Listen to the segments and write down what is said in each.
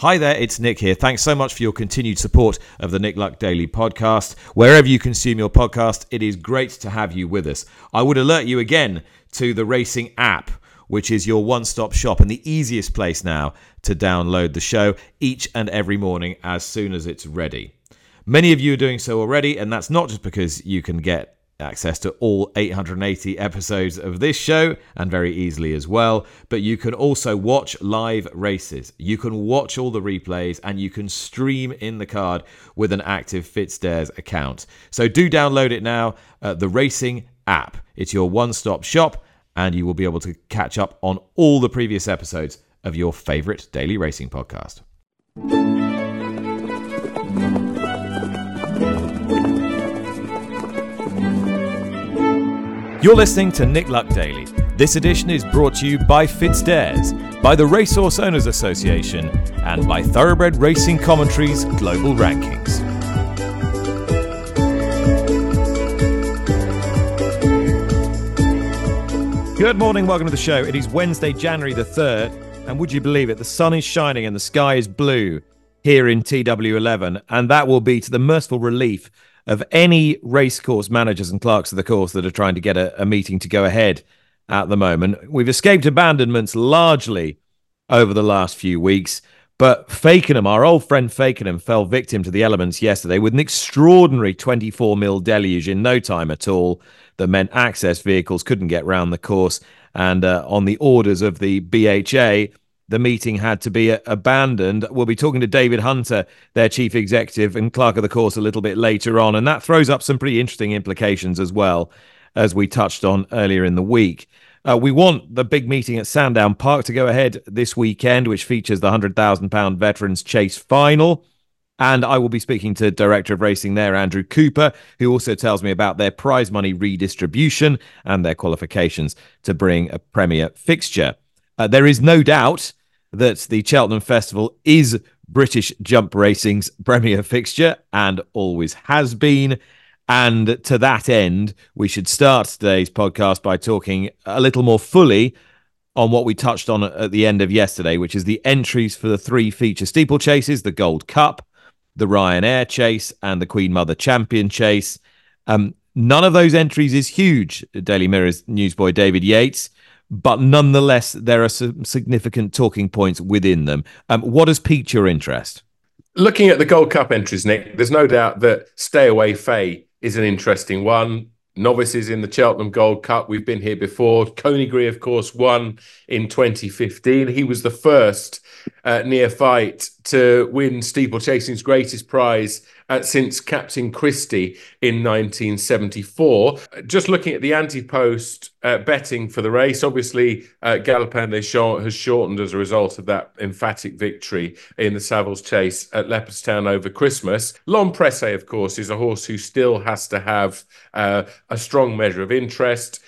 Hi there, it's Nick here. Thanks so much for your continued support of the Nick Luck Daily podcast. Wherever you consume your podcast, it is great to have you with us. I would alert you again to the racing app, which is your one stop shop and the easiest place now to download the show each and every morning as soon as it's ready. Many of you are doing so already, and that's not just because you can get access to all 880 episodes of this show and very easily as well. But you can also watch live races. You can watch all the replays and you can stream in the card with an active FitzDares account. So do download it now, the Racing app. It's your one stop shop and you will be able to catch up on all the previous episodes of your favorite daily racing podcast. You're listening to Nick Luck Daily. This edition is brought to you by FitzDares, by the Racehorse Owners Association, and by Thoroughbred Racing Commentaries Global Rankings. Good morning, welcome to the show. It is Wednesday, January the 3rd, and would you believe it, the sun is shining and the sky is blue here in TW11, and that will be to the merciful relief of any racecourse managers and clerks of the course that are trying to get a, a meeting to go ahead at the moment. We've escaped abandonments largely over the last few weeks. But Fakenham, our old friend Fakenham, fell victim to the elements yesterday with an extraordinary 24 mil deluge in no time at all that meant access vehicles couldn't get round the course. And uh, on the orders of the BHA, the meeting had to be abandoned. We'll be talking to David Hunter, their chief executive and clerk of the course, a little bit later on. And that throws up some pretty interesting implications as well, as we touched on earlier in the week. Uh, we want the big meeting at Sandown Park to go ahead this weekend, which features the £100,000 Veterans Chase Final. And I will be speaking to Director of Racing there, Andrew Cooper, who also tells me about their prize money redistribution and their qualifications to bring a premier fixture. Uh, there is no doubt that the Cheltenham Festival is British jump racing's premier fixture and always has been. And to that end, we should start today's podcast by talking a little more fully on what we touched on at the end of yesterday, which is the entries for the three feature steeplechases the Gold Cup, the Ryanair Chase, and the Queen Mother Champion Chase. Um, none of those entries is huge, Daily Mirror's newsboy David Yates but nonetheless, there are some significant talking points within them. Um, what has piqued your interest? Looking at the Gold Cup entries, Nick, there's no doubt that Stay Away Fay is an interesting one. Novices in the Cheltenham Gold Cup. We've been here before. Coneygree, of course, won in 2015. He was the first uh, neophyte to win steeplechasing's greatest prize uh, since Captain Christy in 1974. Just looking at the anti-post uh, betting for the race, obviously uh, Galopin Des Champs has shortened as a result of that emphatic victory in the Savills Chase at Leopardstown over Christmas. L'Homme Presse, of course, is a horse who still has to have uh, a strong measure of interest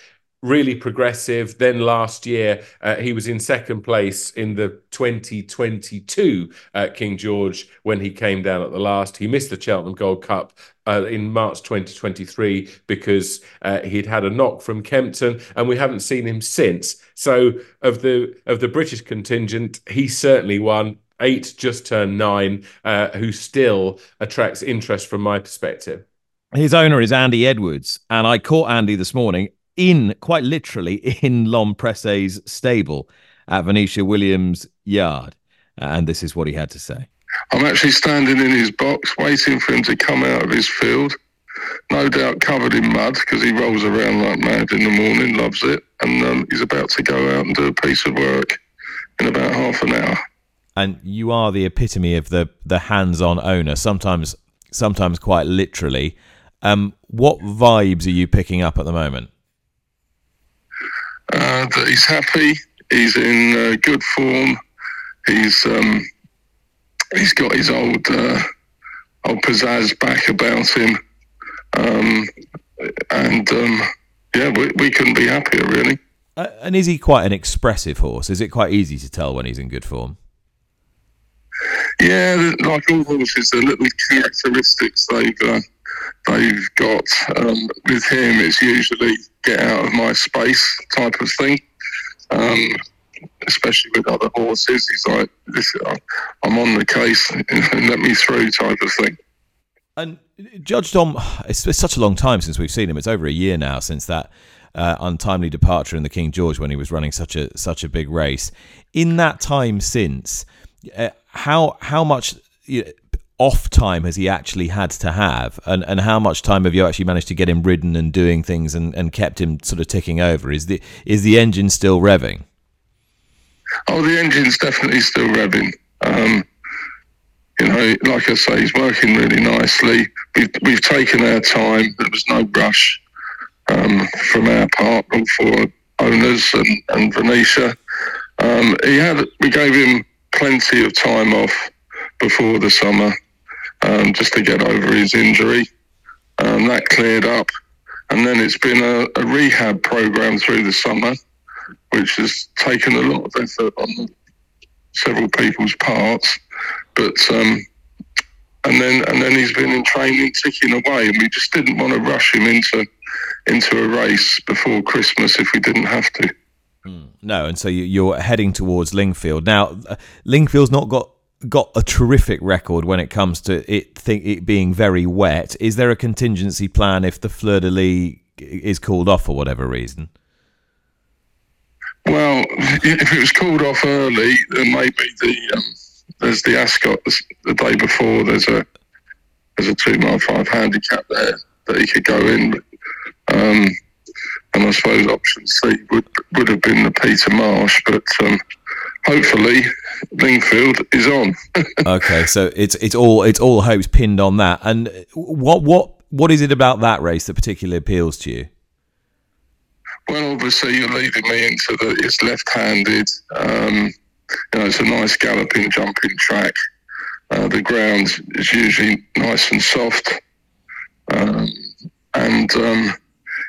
really progressive. Then last year, uh, he was in second place in the 2022 uh, King George when he came down at the last. He missed the Cheltenham Gold Cup. Uh, in March 2023, because uh, he'd had a knock from Kempton, and we haven't seen him since. So, of the of the British contingent, he certainly won eight, just turned nine, uh, who still attracts interest from my perspective. His owner is Andy Edwards, and I caught Andy this morning in quite literally in L'Homme Presse's stable at Venetia Williams' yard. And this is what he had to say. I'm actually standing in his box waiting for him to come out of his field. No doubt covered in mud because he rolls around like mad in the morning, loves it. And um, he's about to go out and do a piece of work in about half an hour. And you are the epitome of the, the hands on owner, sometimes sometimes quite literally. Um, what vibes are you picking up at the moment? Uh, that he's happy. He's in uh, good form. He's um, he's got his old uh, old pizzazz back about him, um, and um, yeah, we, we couldn't be happier, really. Uh, and is he quite an expressive horse? Is it quite easy to tell when he's in good form? Yeah, like all horses, the little characteristics they've uh, they've got. Um, with him, it's usually get out of my space type of thing. Um, especially with other horses, he's like, "This, I'm I'm on the case and let me through type of thing. And Judge Dom, it's, it's, such a long time since we've seen him. It's over a year now since that uh, untimely departure in the King George when he was running such a such a big race. In that time since, uh, how how much you know, off time has he actually had to have, and and how much time have you actually managed to get him ridden and doing things and, and kept him sort of ticking over? Is the is the engine still revving? Oh, the engine's definitely still revving. Um, you know, like I say, he's working really nicely. We've, we've taken our time. There was no rush um, from our part, all four owners and, and Venetia. Um, he had, we gave him plenty of time off before the summer um, just to get over his injury. Um, that cleared up. And then it's been a, a, rehab program through the summer, which has taken a lot of effort on several people's parts. But um, and then and then he's been in training, ticking away, and we just didn't want to rush him into into a race before Christmas if we didn't have to. Hmm. No, and so you're heading towards Lingfield now. Uh, Lingfield's not got got a terrific record when it comes to it it being very wet. Is there a contingency plan if the Fleur de Lys is called off for whatever reason? Well, if it was called off early, then maybe the um, there's the Ascot the day before. There's a there's a two mile five handicap there that he could go in. Um, and I suppose option C would would have been the Peter Marsh, but um, hopefully Lingfield is on. okay, so it's it's all it's all hopes pinned on that. And what what what is it about that race that particularly appeals to you? Well, obviously you're leading me into the it's left-handed. Um, you know, it's a nice galloping, jumping track. Uh, the ground is usually nice and soft, um, and um,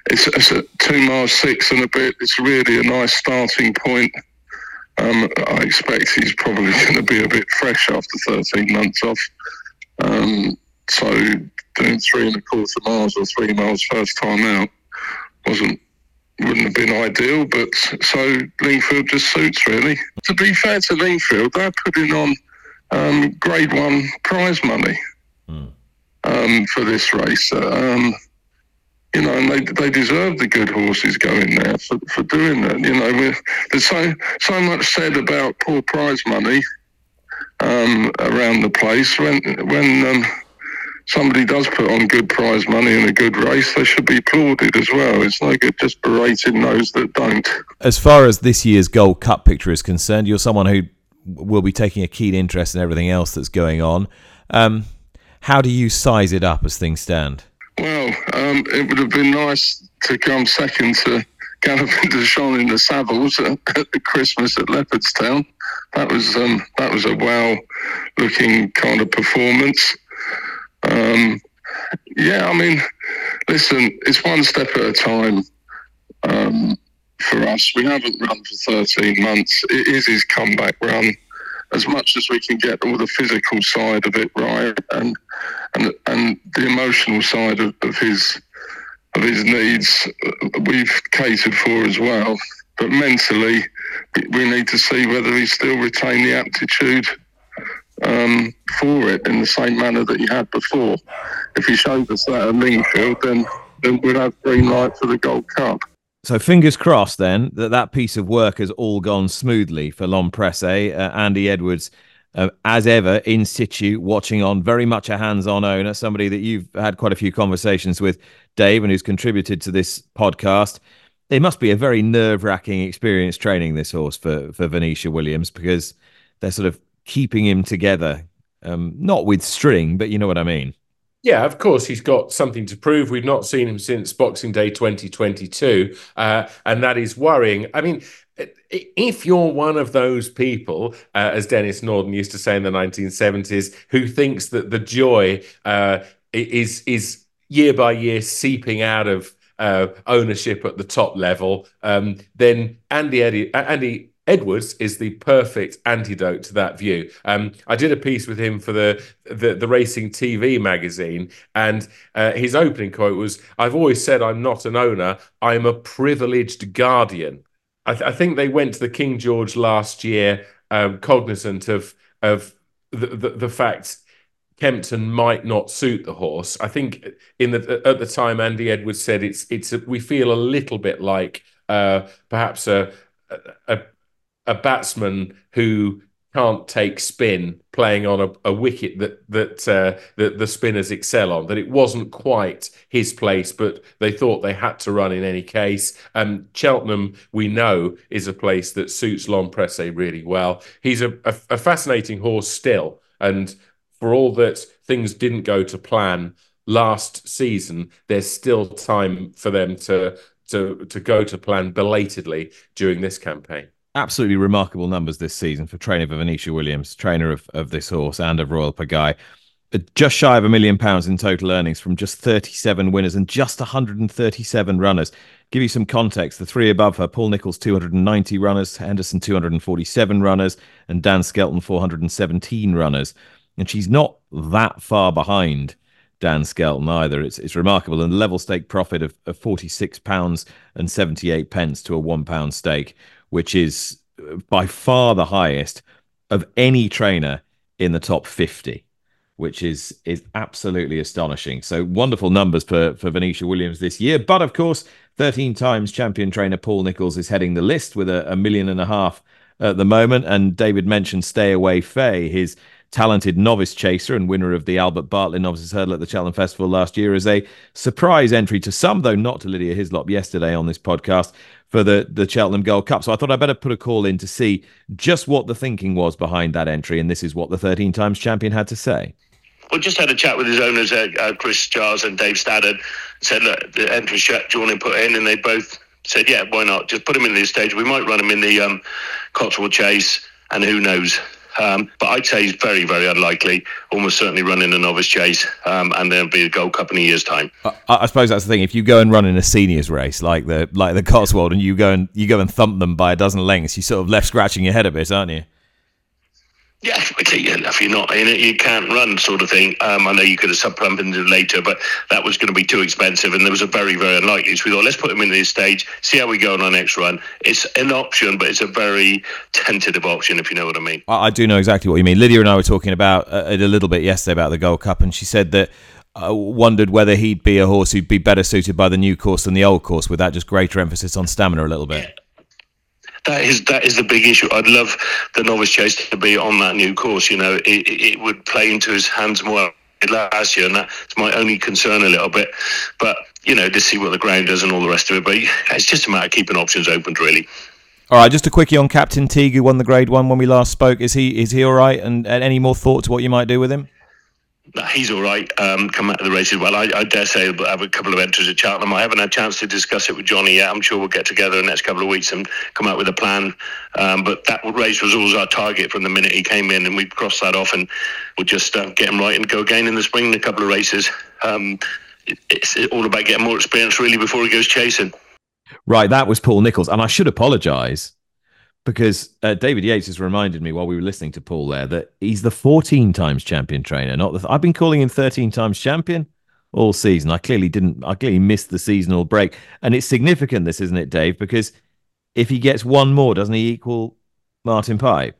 it's, it's a two miles six and a bit. It's really a nice starting point. Um, I expect he's probably going to be a bit fresh after 13 months off. Um, so doing three and a quarter miles or three miles first time out wasn't wouldn't have been ideal, but so Lingfield just suits really. To be fair to Lingfield, they're putting on um, grade one prize money mm. um, for this race. Um, you know, and they they deserve the good horses going there for, for doing that. You know, there's so so much said about poor prize money um, around the place. When when um, somebody does put on good prize money in a good race, they should be applauded as well. It's no good just berating those that don't. As far as this year's Gold Cup picture is concerned, you're someone who will be taking a keen interest in everything else that's going on. Um, how do you size it up as things stand? Well, um, it would have been nice to come second to Galopin des Champs in the Savills at, Christmas at Leopardstown. That was um, that was a wow looking kind of performance. Um, yeah, I mean, listen, it's one step at a time um, for us. We haven't run for 13 months. It is his comeback run as much as we can get all the physical side of it right and and and the emotional side of, of his of his needs we've catered for as well. But mentally, we need to see whether he still retain the aptitude um, for it in the same manner that he had before. If he showed us that at Lingfield, then then we'd have green light for the Gold Cup. So fingers crossed then that that piece of work has all gone smoothly for L'Homme Presse. Uh, Andy Edwards, uh, as ever, in situ, watching on, very much a hands-on owner, somebody that you've had quite a few conversations with, Dave, and who's contributed to this podcast. It must be a very nerve-wracking experience training this horse for for Venetia Williams because they're sort of keeping him together, um, not with string, but you know what I mean. Yeah, of course, he's got something to prove. We've not seen him since Boxing Day 2022, uh, and that is worrying. I mean, if you're one of those people, uh, as Denis Norden used to say in the 1970s, who thinks that the joy uh, is is year by year seeping out of uh, ownership at the top level, um, then Andy Eddie, Andy Edwards is the perfect antidote to that view. Um, I did a piece with him for the the, the Racing TV magazine, and uh, his opening quote was, "I've always said I'm not an owner. I'm a privileged guardian." I, th- I think they went to the King George last year, um, cognizant of of the, the, the fact Kempton might not suit the horse. I think in the at the time Andy Edwards said it's it's a, we feel a little bit like uh, perhaps a, a a batsman who can't take spin playing on a, a wicket that that uh, that the spinners excel on. That it wasn't quite his place, but they thought they had to run in any case. And um, Cheltenham, we know, is a place that suits L'Homme Presse really well. He's a, a, a fascinating horse still, and for all that things didn't go to plan last season, there's still time for them to to to go to plan belatedly during this campaign absolutely remarkable numbers this season for trainer of Venetia Williams, trainer of, of this horse and of Royal Pagaille. Uh, just shy of a million pounds in total earnings from just 37 winners and just 137 runners. Give you some context. The three above her Paul Nicholls, 290 runners, Henderson, 247 runners, and Dan Skelton, 417 runners. And she's not that far behind Dan Skelton either. It's it's remarkable. And level stake profit of, of 46 pounds and 78 pence to a one pound stake which is uh, by far the highest of any trainer in the top 50 which is is absolutely astonishing. So wonderful numbers for for Venetia Williams this year. But of course 13 times champion trainer Paul Nicholls is heading the list with a, a million and a half at the moment. And David mentioned Stay Away Fay his talented novice chaser and winner of the Albert Bartlett Novices Hurdle at the Cheltenham Festival last year as a surprise entry to some, though not to Lydia Hislop yesterday on this podcast for the, the Cheltenham Gold Cup. So I thought I'd better put a call in to see just what the thinking was behind that entry. And this is what the 13 times champion had to say. Well, just had a chat with his owners, uh, uh, Chris Giles and Dave Staddard. Said, look, the entry shot, do you want put in? And they both said, yeah, why not? Just put him in this stage. We might run him in the um, Cotswold Chase, and who knows? Um, but I'd say he's very, very unlikely. Almost certainly running a novice chase, um, and there'll be a Gold Cup in a year's time. I, I, suppose that's the thing. If you go and run in a seniors race like the like the Cotswold, and you go and you go and thump them by a dozen lengths, you sort of left scratching your head a bit, aren't you? Yeah, if you're not in it, you can't run, sort of thing. Um, I know you could have supplemented him later, but that was going to be too expensive, and there was a very, very unlikely. So we thought, let's put him in this stage, see how we go on our next run. It's an option, but it's a very tentative option, if you know what I mean. I do know exactly what you mean. Lydia and I were talking about uh, it a little bit yesterday about the Gold Cup, and she said that uh, wondered whether he'd be a horse who'd be better suited by the new course than the old course, with that just greater emphasis on stamina a little bit. That is that is the big issue. I'd love the novice chase to be on that new course. You know, it, it would play into his hands more last year, and that's my only concern a little bit. But you know, to see what the ground does and all the rest of it. But it's just a matter of keeping options open, really. All right, just a quickie on Captain Teague, who won the Grade One when we last spoke. Is he is he all right? And, and any more thoughts what you might do with him? He's all right. Um, come out of the races well. I, I, dare say I have a couple of entries at Cheltenham. I haven't had a chance to discuss it with Johnny yet. I'm sure we'll get together in the next couple of weeks and come out with a plan. Um, but that race was always our target from the minute he came in, and we crossed that off, and we'll just uh, get him right and go again in the spring in a couple of races. Um, it, it's all about getting more experience really before he goes chasing. Right, that was Paul Nicholls, and I should apologise because uh, David Yates has reminded me while we were listening to Paul there that he's the 14 times champion trainer, not the. Th- I've been calling him 13 times champion all season. I clearly didn't. I clearly missed the seasonal break, and it's significant. This isn't it, Dave? Because if he gets one more, doesn't he equal Martin Pipe?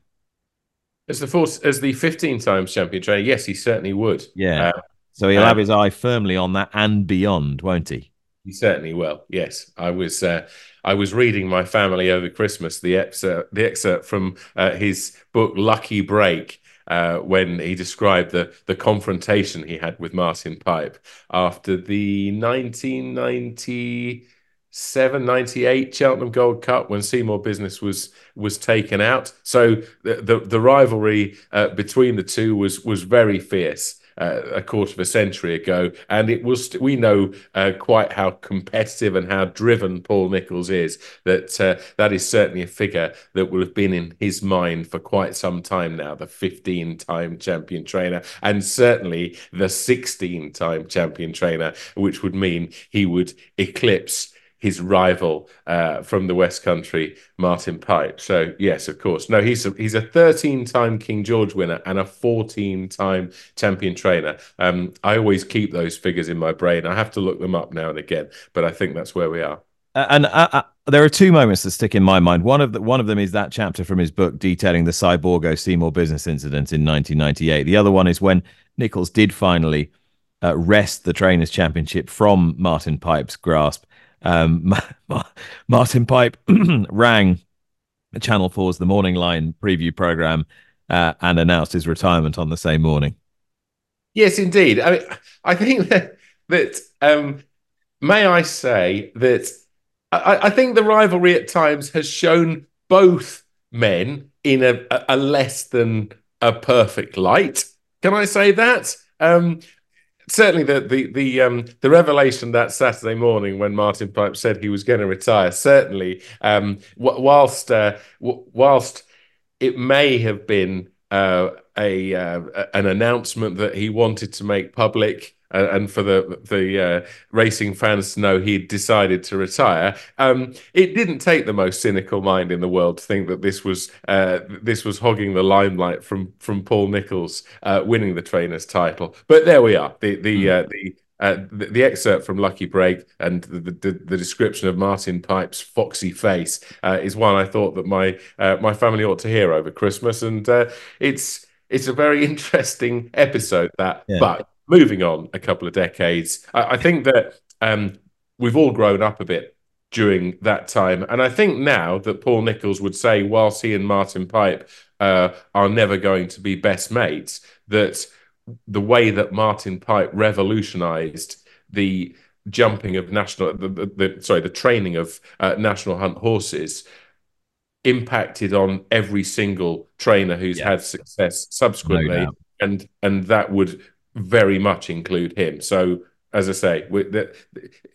As the fourth, as the 15 times champion trainer, yes, he certainly would. Yeah. Uh, so he'll uh, have his eye firmly on that and beyond, won't he? He certainly will. Yes, I was. Uh, I was reading my family over Christmas the excerpt, the excerpt from uh, his book Lucky Break. Uh, when he described the the confrontation he had with Martin Pipe after the 1997 98 Cheltenham Gold Cup when See More Business was was taken out. So the the, the rivalry uh, between the two was was very fierce uh, a quarter of a century ago, and it was we know uh, quite how competitive and how driven Paul Nicholls is. That uh, that is certainly a figure that will have been in his mind for quite some time now. The 15-time champion trainer, and certainly the 16-time champion trainer, which would mean he would eclipse his rival uh, from the West Country, Martin Pipe. So yes, of course. No, he's a, he's a 13-time King George winner and a 14-time champion trainer. Um, I always keep those figures in my brain. I have to look them up now and again, but I think that's where we are. and uh, uh, there are two moments that stick in my mind. One of the, one of them is that chapter from his book detailing the Cyborgo See More Business incident in 1998. The other one is when Nicholls did finally uh, wrest the Trainers' Championship from Martin Pipe's grasp. Um, Martin Pipe rang Channel 4's The Morning Line preview program uh, and announced his retirement on the same morning. Yes, indeed. I mean, I think that, that um, may I say that I, I, think the rivalry at times has shown both men in a, a less than a perfect light. Can I say that? Um, certainly the the the um the revelation that Saturday morning when Martin Pipe said he was going to retire certainly um whilst uh, whilst it may have been uh, a uh, an announcement that he wanted to make public and for the the uh, racing fans to know he'd decided to retire. Um, it didn't take the most cynical mind in the world to think that this was uh, this was hogging the limelight from from Paul Nicholls uh, winning the trainers title. But there we are. The the mm. the uh, the, the, excerpt from Lucky Break and the, the, the, description of Martin Pipe's foxy face uh, is one I thought that my uh, my family ought to hear over Christmas, and uh, it's it's a very interesting episode. That, yeah. but moving on a couple of decades, I, I think that um, we've all grown up a bit during that time. And I think now that Paul Nicholls would say, whilst he and Martin Pipe uh, are never going to be best mates, that the way that Martin Pipe revolutionized the jumping of national, the, the, the sorry, the training of uh, national hunt horses impacted on every single trainer who's yeah. had success subsequently. No and and that would very much include him. So, as I say, that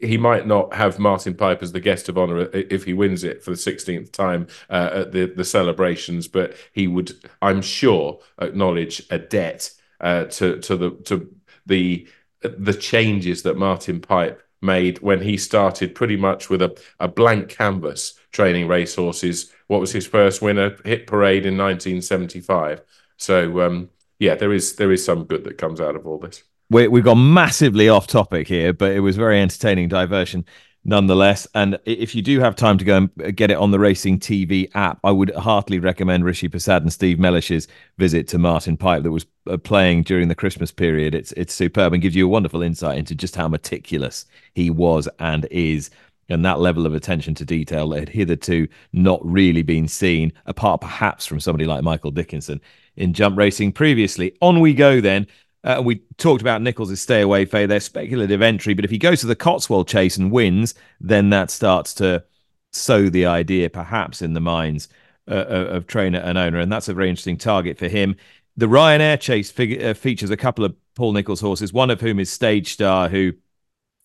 he might not have Martin Pipe as the guest of honor if he wins it for the 16th time uh, at the, the celebrations, but he would, I'm sure, acknowledge a debt uh, to to the to the the changes that Martin Pipe made when he started pretty much with a, a blank canvas training racehorses. What was his first winner? Hit Parade in 1975. So um, yeah, there is there is some good that comes out of all this. We, we've gone massively off topic here, but it was very entertaining diversion nonetheless. And if you do have time to go and get it on the Racing TV app, I would heartily recommend Rishi Persad and Steve Mellish's visit to Martin Pipe that was uh, playing during the Christmas period. It's it's superb and gives you a wonderful insight into just how meticulous he was and is. And that level of attention to detail that had hitherto not really been seen, apart perhaps from somebody like Michael Dickinson in jump racing previously. On we go then. Uh, we talked about Nicholls' Stay Away Fay, their speculative entry, but if he goes to the Cotswold Chase and wins, then that starts to sow the idea perhaps in the minds uh, uh, of trainer and owner, and that's a very interesting target for him. The Ryanair Chase fig- uh, features a couple of Paul Nicholls horses, one of whom is Stage Star, who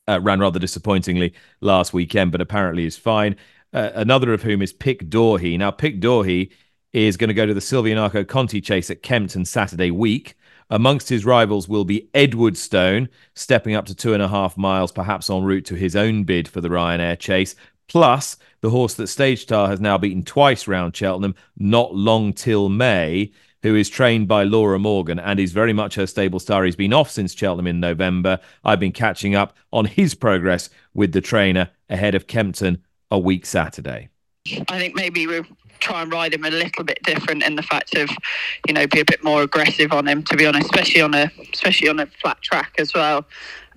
uh, ran rather disappointingly last weekend, but apparently is fine. Uh, another of whom is Pic D'Orhy. Now, Pic D'Orhy is going to go to the Silviniaco Conti chase at Kempton Saturday week. Amongst his rivals will be Edwardstone, stepping up to two and a half miles, perhaps en route to his own bid for the Ryanair chase. Plus, the horse that Stage Star has now beaten twice round Cheltenham, Notlongtilmay, who is trained by Laura Morgan and is very much her stable star. He's been off since Cheltenham in November. I've been catching up on his progress with the trainer ahead of Kempton a week Saturday. I think maybe we're try and ride him a little bit different in the fact of, you know, be a bit more aggressive on him. To be honest, especially on a especially on a flat track as well.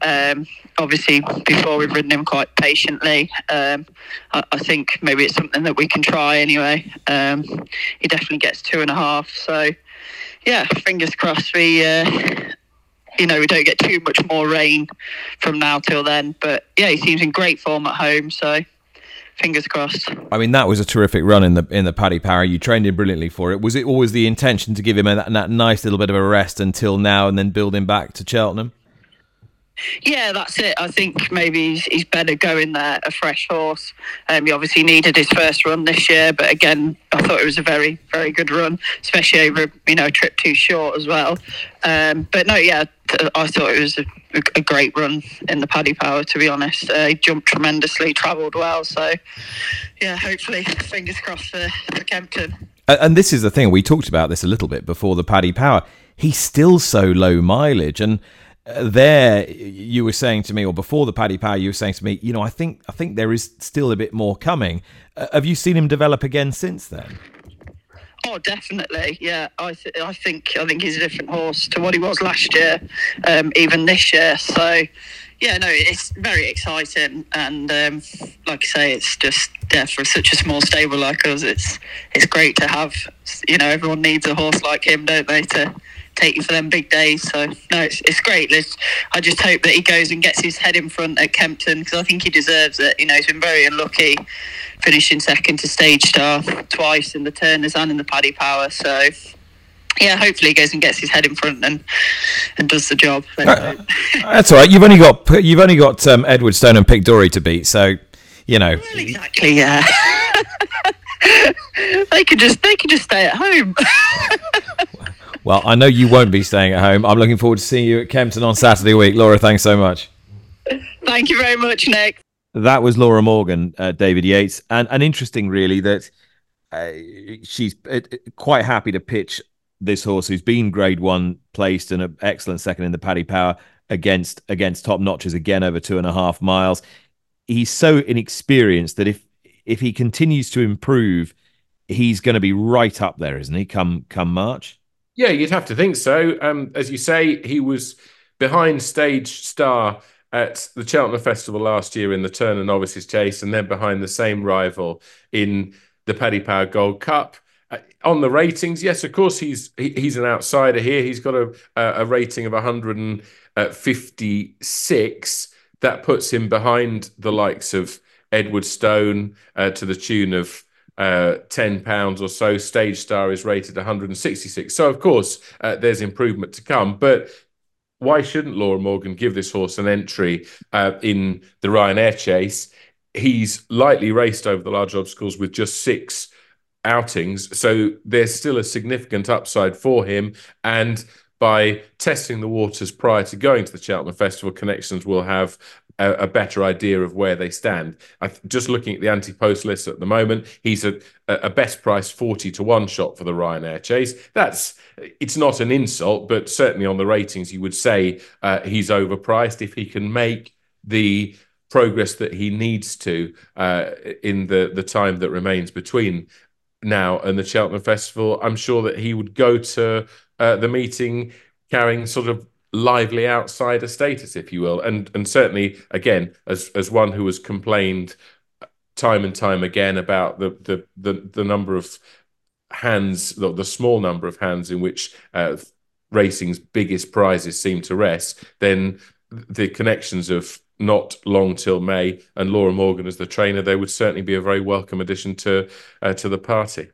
Um, obviously, before we've ridden him quite patiently. Um, I, I, think maybe it's something that we can try anyway. Um, he definitely gets two and a half. So, yeah, fingers crossed we. Uh, you know, we don't get too much more rain from now till then. But yeah, he seems in great form at home. So fingers crossed. I mean, that was a terrific run in the in the Paddy Power. You trained him brilliantly for it. Was it always the intention to give him a, that, that nice little bit of a rest until now, and then build him back to Cheltenham? Yeah, that's it. I think maybe he's, he's better going there, a fresh horse. Um, he obviously needed his first run this year, but again, I thought it was a very, very good run, especially over you know a trip too short as well. Um, but no, yeah, I thought it was a, a, great run in the Paddy Power. To be honest, uh, he jumped tremendously, travelled well. So yeah, hopefully, fingers crossed for, for Kempton. And this is the thing we talked about this a little bit before the Paddy Power. He's still so low mileage and there you were saying to me, or before the Paddy Power, you were saying to me, you know, I think I think there is still a bit more coming. Uh, have you seen him develop again since then? Oh, definitely. Yeah, I th- I think I think he's a different horse to what he was last year, um, even this year. So, yeah, no, it's very exciting, and um, like I say, it's just yeah, for such a small stable like us, it's it's great to have. You know, everyone needs a horse like him, don't they? To take you for them big days. So no, it's, it's great. I just hope that he goes and gets his head in front at Kempton because I think he deserves it. You know, he's been very unlucky, finishing second to Stage Star twice in the Turners and in the Paddy Power. So yeah, hopefully he goes and gets his head in front and and does the job. Uh, that's all right. You've only got you've only got um, Edwardstone and Pic D'Orhy to beat, so you know. Well, exactly. Yeah. they could just they could just stay at home. Well, I know you won't be staying at home. I'm looking forward to seeing you at Kempton on Saturday week. Laura, thanks so much. Thank you very much, Nick. That was Laura Morgan, uh, David Yates, and and interesting really that uh, she's uh, quite happy to pitch this horse who's been Grade One placed and an excellent second in the Paddy Power against against top notches again over two and a half miles. He's so inexperienced that if if he continues to improve, he's going to be right up there, isn't he? Come come March. Yeah, you'd have to think so. Um, as you say, he was behind stage star at the Cheltenham Festival last year in the Turner Novices Chase, and then behind the same rival in the Paddy Power Gold Cup. Uh, on the ratings, yes, of course, he's he, he's an outsider here. He's got a a rating of 156. That puts him behind the likes of Edwardstone uh, to the tune of uh, 10 pounds or so. Stage Star is rated 166. So, of course, uh, there's improvement to come. But why shouldn't Laura Morgan give this horse an entry uh, in the Ryanair chase? He's lightly raced over the large obstacles with just six outings. So, there's still a significant upside for him. And by testing the waters prior to going to the Cheltenham Festival, connections will have a, a better idea of where they stand. I, just looking at the anti-post list at the moment, he's a, a best price forty to one shot for the Ryanair chase. That's it's not an insult, but certainly on the ratings, you would say uh, he's overpriced if he can make the progress that he needs to uh, in the the time that remains between now and the Cheltenham Festival. I'm sure that he would go to uh, the meeting carrying sort of lively outsider status, if you will, and and certainly again as as one who has complained time and time again about the the the, the number of hands, the, the small number of hands in which uh, racing's biggest prizes seem to rest, then the connections of Notlongtilmay and Laura Morgan as the trainer, they would certainly be a very welcome addition to uh, to the party.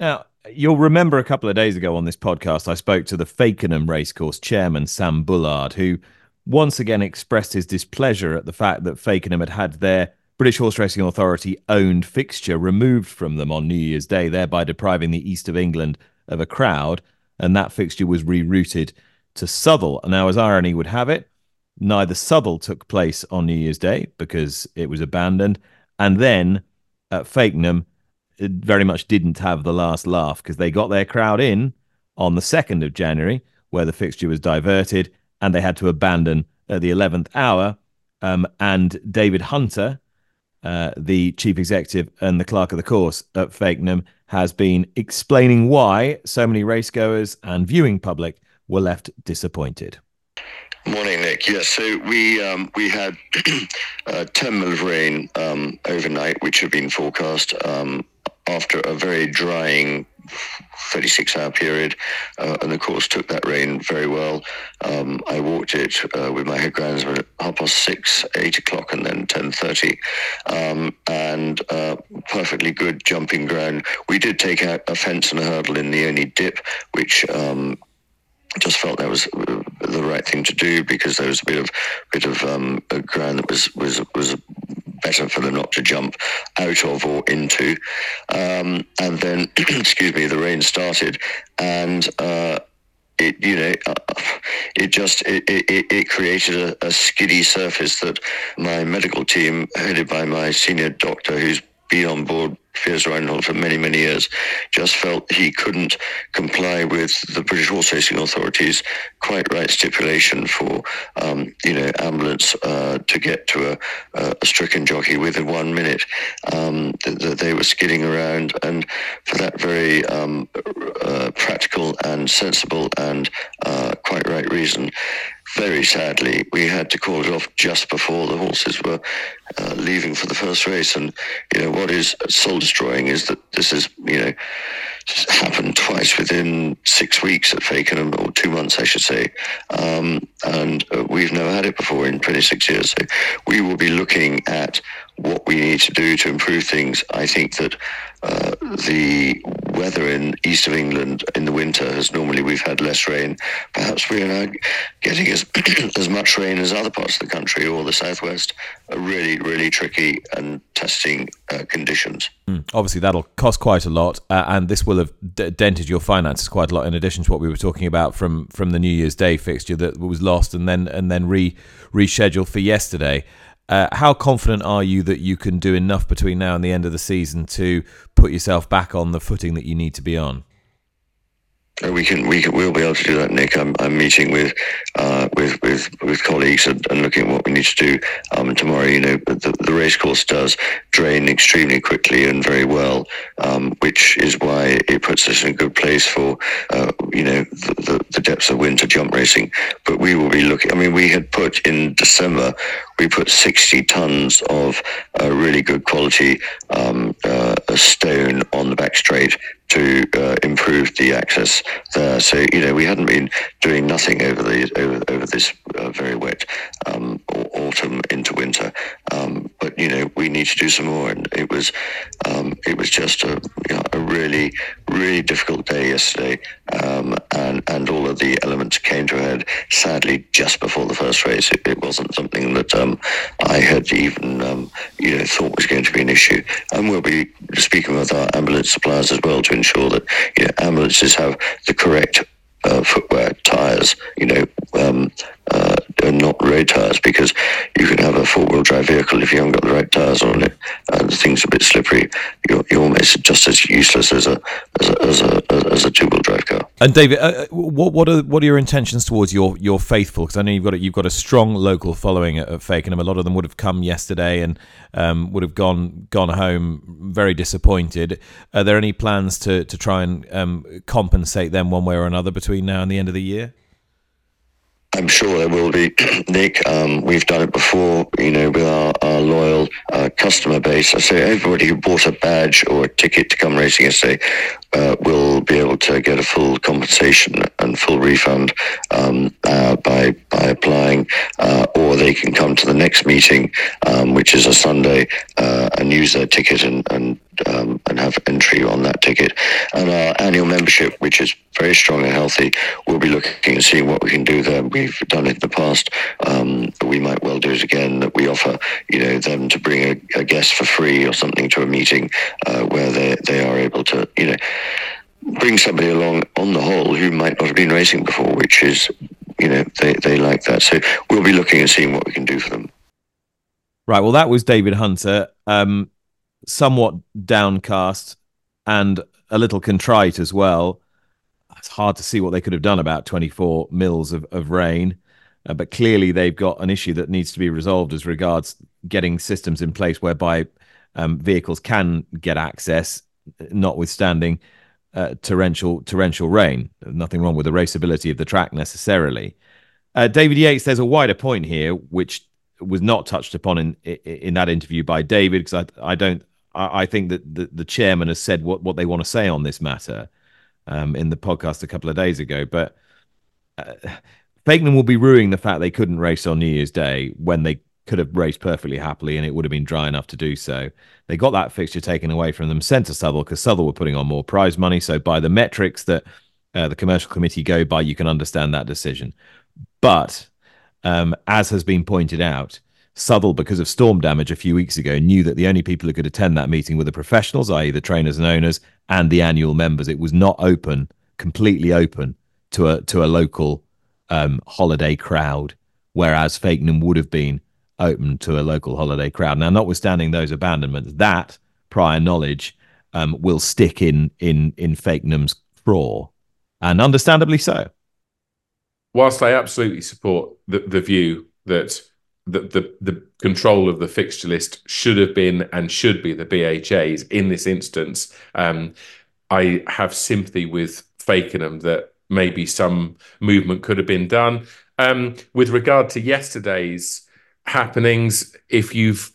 Now, You'll remember a couple of days ago on this podcast, I spoke to the Fakenham Racecourse chairman, Sam Bullard, who once again expressed his displeasure at the fact that Fakenham had had their British Horse Racing Authority owned fixture removed from them on New Year's Day, thereby depriving the East of England of a crowd. And that fixture was rerouted to Southwell. Now, as irony would have it, neither Southwell took place on New Year's Day because it was abandoned. And then at Fakenham, it very much didn't have the last laugh because they got their crowd in on the 2nd of January, where the fixture was diverted, and they had to abandon at the 11th hour. Um, and David Hunter, uh, the chief executive and the clerk of the course at Fakenham, has been explaining why so many racegoers and viewing public were left disappointed. Morning, Nick. Yes, so we um, we had uh, 10 mil of rain um, overnight, which had been forecast. Um, after a very drying 36 hour period, uh, and the course took that rain very well. Um, I walked it uh, with my head groundsman at half past six, eight o'clock, and then 10.30, um, and uh, perfectly good jumping ground. We did take out a fence and a hurdle in the only dip, which um, just felt that was uh, the right thing to do because there was a bit of bit of um, ground that was was was better for them not to jump out of or into. Um, and then, excuse me, the rain started, and uh, it you know uh, it just it, it, it created a, a skiddy surface that my medical team, headed by my senior doctor, who's been on board Piers Reinhold for many, many years, just felt he couldn't comply with the British Horse Racing Authority's quite right stipulation for, um, you know, ambulance uh, to get to a, a, stricken jockey within one minute. Um, that they were skidding around, and for that very um, uh, practical and sensible and uh, quite right reason, very sadly, we had to call it off just before the horses were uh, leaving for the first race. And, you know, what is soul destroying is that this has, you know, happened twice within six weeks at Fakenham, or two months, I should say. Um, and uh, we've never had it before in 26 years. So we will be looking at what we need to do to improve things. I think that uh, the weather in east of England in the winter has normally we've had less rain. Perhaps we are now getting as as much rain as other parts of the country or the southwest. Are really really tricky and testing uh, conditions. Mm, obviously, that'll cost quite a lot, uh, and this will have d- dented your finances quite a lot. In addition to what we were talking about from from the New Year's Day fixture that was lost and then and then re rescheduled for yesterday. Uh, how confident are you that you can do enough between now and the end of the season to put yourself back on the footing that you need to be on? Uh, we can, we we'll be able to do that, Nick. I'm, I'm meeting with, uh, with, with, with colleagues and, and, looking at what we need to do um, tomorrow. You know, the, the race course does drain extremely quickly and very well, um, which is why it puts us in a good place for, uh, you know, the, the, the, depths of winter jump racing. But we will be looking. I mean, we had put in December, we put 60 tons of uh, really good quality um, uh, stone on the back straight to uh, improve the access there. So you know we hadn't been doing nothing over the over, over this uh, very wet um, autumn into winter, um, but you know we need to do some more. And it was um, it was just a you know, a really really difficult day yesterday, um, and and all of the elements came to a head. Sadly, just before the first race, it, it wasn't something that um, I had even um, you know thought was going to be an issue. And we'll be speaking with our ambulance suppliers as well to ensure that you know, ambulances have the correct uh, footwear, tyres, you know, um, uh, not road tyres, because you can have a four-wheel drive vehicle if you haven't got the right tyres on it, and thing's a bit slippery. You're, you're almost just as useless as a as a as a, as a two-wheel drive car. And David, uh, uh, what what are what are your intentions towards your your faithful? Because I know you've got a, you've got a strong local following at, at Fakenham. A lot of them would have come yesterday and um, would have gone gone home very disappointed. Are there any plans to to try and um, compensate them one way or another between now and the end of the year? I'm sure there will be, Nick. Um, we've done it before, you know, with our, our loyal uh, customer base. I say everybody who bought a badge or a ticket to come racing yesterday uh, will be able to get a full compensation and full refund um, uh, by by applying, uh, or they can come to the next meeting, um, which is a Sunday, and use their ticket and and um, and have entry on that ticket. And our annual membership, which is very strong and healthy, we'll be looking and seeing what we can do there. We've done it in the past. Um, we might well do it again. That we offer, you know, them to bring a, a guest for free or something to a meeting uh, where they they are able to, you know bring somebody along on the whole who might not have been racing before, which is, you know, they, they like that. So we'll be looking and seeing what we can do for them. Right. Well, that was David Hunter, um, somewhat downcast and a little contrite as well. It's hard to see what they could have done about 24 mils of, of rain. Uh, but clearly, they've got an issue that needs to be resolved as regards getting systems in place whereby um, vehicles can get access, notwithstanding uh, torrential torrential rain. Nothing wrong with the raceability of the track necessarily. Uh, David Yates, there's a wider point here which was not touched upon in in that interview by David because I I don't I, I think that the, the chairman has said what what they want to say on this matter um, in the podcast a couple of days ago, but. Uh, will be ruining the fact they couldn't race on New Year's Day when they could have raced perfectly happily and it would have been dry enough to do so. They got that fixture taken away from them, sent to Southwell because Southwell were putting on more prize money. So, by the metrics that uh, the commercial committee go by, you can understand that decision. But um, as has been pointed out, Southwell, because of storm damage a few weeks ago, knew that the only people who could attend that meeting were the professionals, i.e., the trainers and owners, and the annual members. It was not open, completely open to a to a local um, holiday crowd, whereas Fakenham would have been open to a local holiday crowd. Now, notwithstanding those abandonments, that prior knowledge um, will stick in in in Fakenham's craw, and understandably so. Whilst I absolutely support the, the view that the, the the control of the fixture list should have been and should be the BHA's in this instance, um, I have sympathy with Fakenham that maybe some movement could have been done. Um, with regard to yesterday's happenings, if you've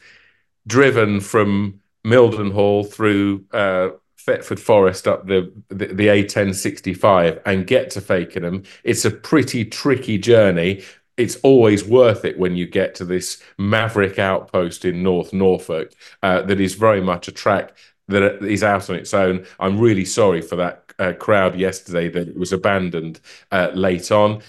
driven from Mildenhall through uh, Thetford Forest up the, the, the A1065 and get to Fakenham, it's a pretty tricky journey. It's always worth it when you get to this maverick outpost in North Norfolk uh, that is very much a track that is out on its own. I'm really sorry for that uh, crowd yesterday that it was abandoned uh, late on,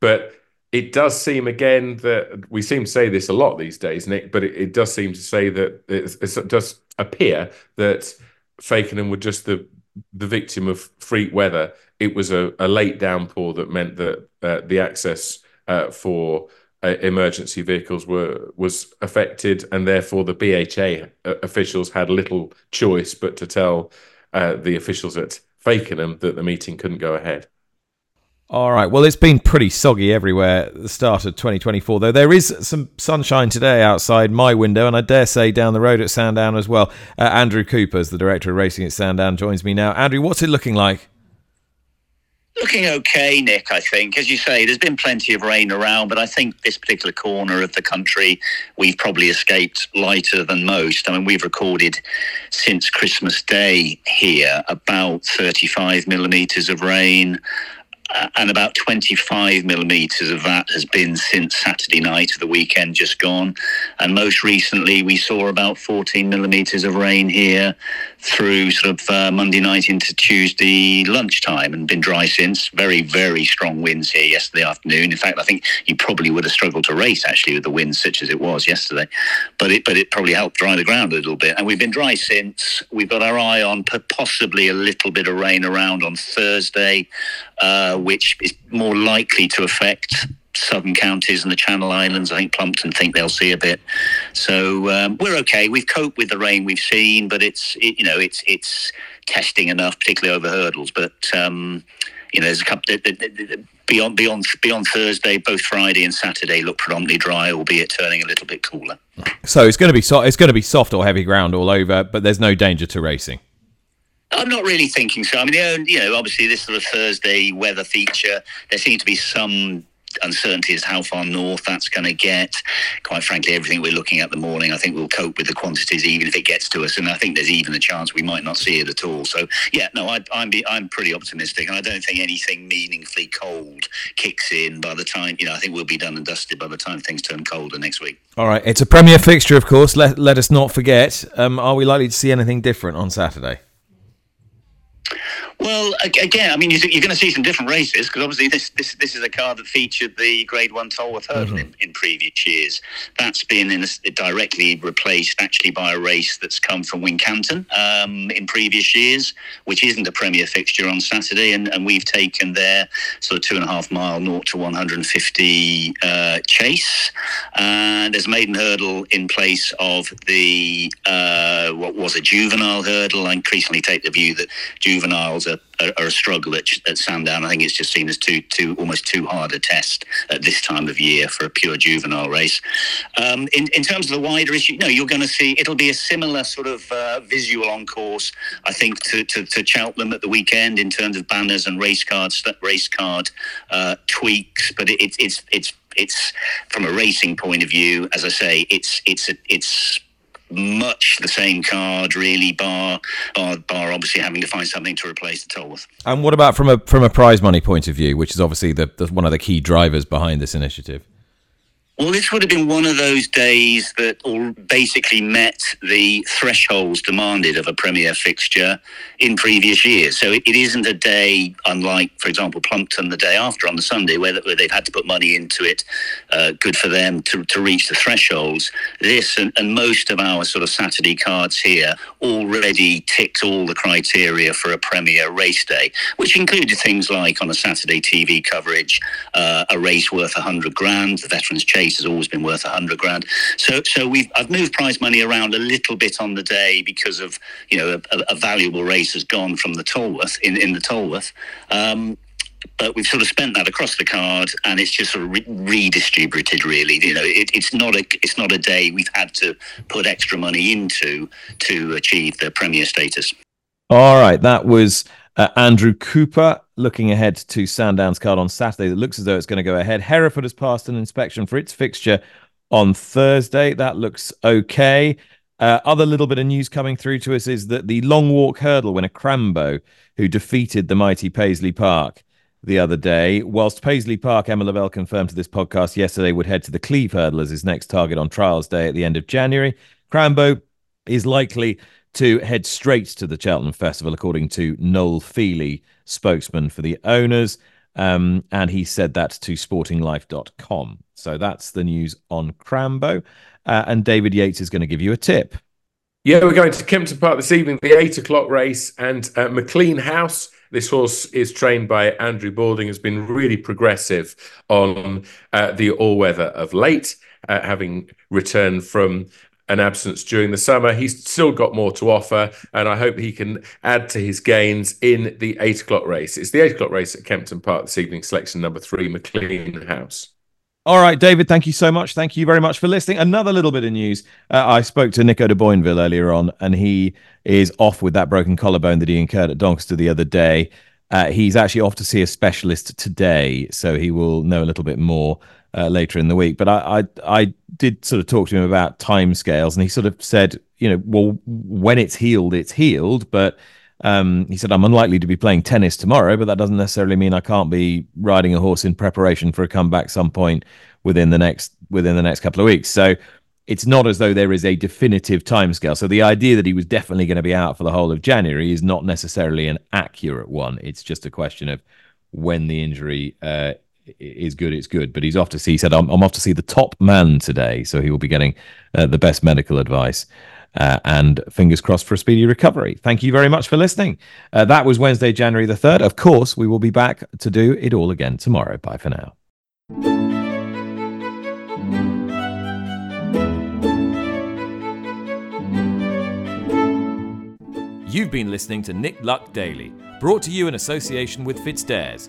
but it does seem again that we seem to say this a lot these days, Nick. But it, it does seem to say that it does appear that Fakenham were just the the victim of freak weather. It was a, a late downpour that meant that uh, the access uh, for uh, emergency vehicles were was affected, and therefore the BHA uh, officials had little choice but to tell uh, the officials at Fakenham that the meeting couldn't go ahead. All right. Well, it's been pretty soggy everywhere at the start of 2024, though there is some sunshine today outside my window, and I dare say down the road at Sandown as well. Uh, Andrew Cooper's, the director of racing at Sandown, joins me now. Andrew, what's it looking like? Looking okay, Nick, I think. As you say, there's been plenty of rain around, but I think this particular corner of the country, we've probably escaped lighter than most. I mean, we've recorded since Christmas Day here about 35 millimetres of rain uh, and about 25 millimetres of that has been since Saturday night of the weekend just gone. And most recently, we saw about 14 millimetres of rain here through sort of uh, Monday night into Tuesday lunchtime and been dry since. Very, very strong winds here yesterday afternoon. In fact, I think you probably would have struggled to race actually with the winds such as it was yesterday. But it, but it probably helped dry the ground a little bit. And we've been dry since. We've got our eye on possibly a little bit of rain around on Thursday. Uh, which is more likely to affect southern counties and the Channel Islands. I think Plumpton think they'll see a bit. So um, we're okay. We've coped with the rain we've seen, but it's it, you know it's it's testing enough, particularly over hurdles. But um, you know, there's a couple. The, the, the, beyond beyond beyond Thursday, both Friday and Saturday look predominantly dry, albeit turning a little bit cooler. So it's going to be so- it's going to be soft or heavy ground all over, but there's no danger to racing. I'm not really thinking so. I mean, you know, obviously this sort of Thursday weather feature, there seems to be some uncertainty is how far north that's going to get. Quite frankly, everything we're looking at the morning, I think we'll cope with the quantities even if it gets to us, and I think there's even a chance we might not see it at all. So yeah, no, I, I'm I'm pretty optimistic, and I don't think anything meaningfully cold kicks in by the time you know. I think we'll be done and dusted by the time things turn colder next week. All right, it's a Premier fixture, of course. Let let us not forget. Um, are we likely to see anything different on Saturday? Well, again, I mean, you're going to see some different races because obviously this, this this is a car that featured the Grade One Tolworth Hurdle mm-hmm. in, in, previous years. That's been a, directly replaced actually by a race that's come from Wincanton um, in previous years, which isn't a Premier fixture on Saturday, and, and we've taken their sort of two and a half mile, naught to 150 uh, chase. And there's a maiden hurdle in place of the uh, what was a juvenile hurdle. I increasingly take the view that juveniles are, are, a struggle at, at, Sandown. I think it's just seen as too too almost too hard a test at this time of year for a pure juvenile race. Um, in in terms of the wider issue, no, you're going to see it'll be a similar sort of uh, visual on course. I think to, to, to Cheltenham at the weekend in terms of banners and race cards, race card uh, tweaks, but it, it, it's it's it's from a racing point of view, as I say, it's it's it's much the same card, really, bar, bar, bar obviously having to find something to replace the Tolworth. And what about from a from a prize money point of view, which is obviously the, the one of the key drivers behind this initiative? Well, this would have been one of those days that all basically met the thresholds demanded of a Premier fixture in previous years. So it, isn't a day unlike, for example, Plumpton the day after on the Sunday, where, they've had to put money into it. Uh, good for them to, to reach the thresholds. This and, and most of our sort of Saturday cards here already ticked all the criteria for a Premier race day, which included things like on a Saturday TV coverage, uh, a race worth 100 grand, the Veterans Chase pace has always been worth a hundred grand. So so we've I've moved prize money around a little bit on the day because of you know a, a valuable race has gone from the Tolworth in in the Tolworth. Um, but we've sort of spent that across the card, and it's just sort of re- redistributed. Really, you know, it, it's not a it's not a day we've had to put extra money into to achieve the premier status. All right, that was uh, Andrew Cooper looking ahead to Sandown's card on Saturday. That looks as though it's going to go ahead. Hereford has passed an inspection for its fixture on Thursday. That looks okay. Uh, other little bit of news coming through to us is that the long walk hurdle winner Crambo, who defeated the mighty Paisley Park, the other day. Whilst Paisley Park, Emma Lavelle confirmed to this podcast yesterday, would head to the Cleeve Hurdle as his next target on trials day at the end of January. Crambo is likely to head straight to the Cheltenham Festival, according to Noel Fehily, spokesman for the owners. Um, and he said that to sportinglife.com. So that's the news on Crambo. Uh, and David Yates is going to give you a tip. Yeah, we're going to Kempton Park this evening, the eight o'clock race, and uh, McLean House this horse is trained by Andrew Balding, has been really progressive on uh, the all weather of late, uh, having returned from an absence during the summer. He's still got more to offer, and I hope he can add to his gains in the eight o'clock race. It's the eight o'clock race at Kempton Park this evening, selection number three, McLean House. All right, David, thank you so much. Thank you very much for listening. Another little bit of news. Uh, I spoke to Nico de Boinville earlier on, and he is off with that broken collarbone that he incurred at Doncaster the other day. Uh, he's actually off to see a specialist today, so he will know a little bit more uh, later in the week. But I, I, I did sort of talk to him about timescales, and he sort of said, you know, well, when it's healed, it's healed, but um, he said, I'm unlikely to be playing tennis tomorrow, but that doesn't necessarily mean I can't be riding a horse in preparation for a comeback some point within the next within the next couple of weeks. So it's not as though there is a definitive timescale. So the idea that he was definitely going to be out for the whole of January is not necessarily an accurate one. It's just a question of when the injury uh, is good, it's good. But he's off to see. He said, "I'm, I'm off to see the top man today," so he will be getting uh, the best medical advice. Uh, and fingers crossed for a speedy recovery. Thank you very much for listening. Uh, that was Wednesday, January the 3rd. Of course, we will be back to do it all again tomorrow. Bye for now. You've been listening to Nick Luck Daily, brought to you in association with FitzDares,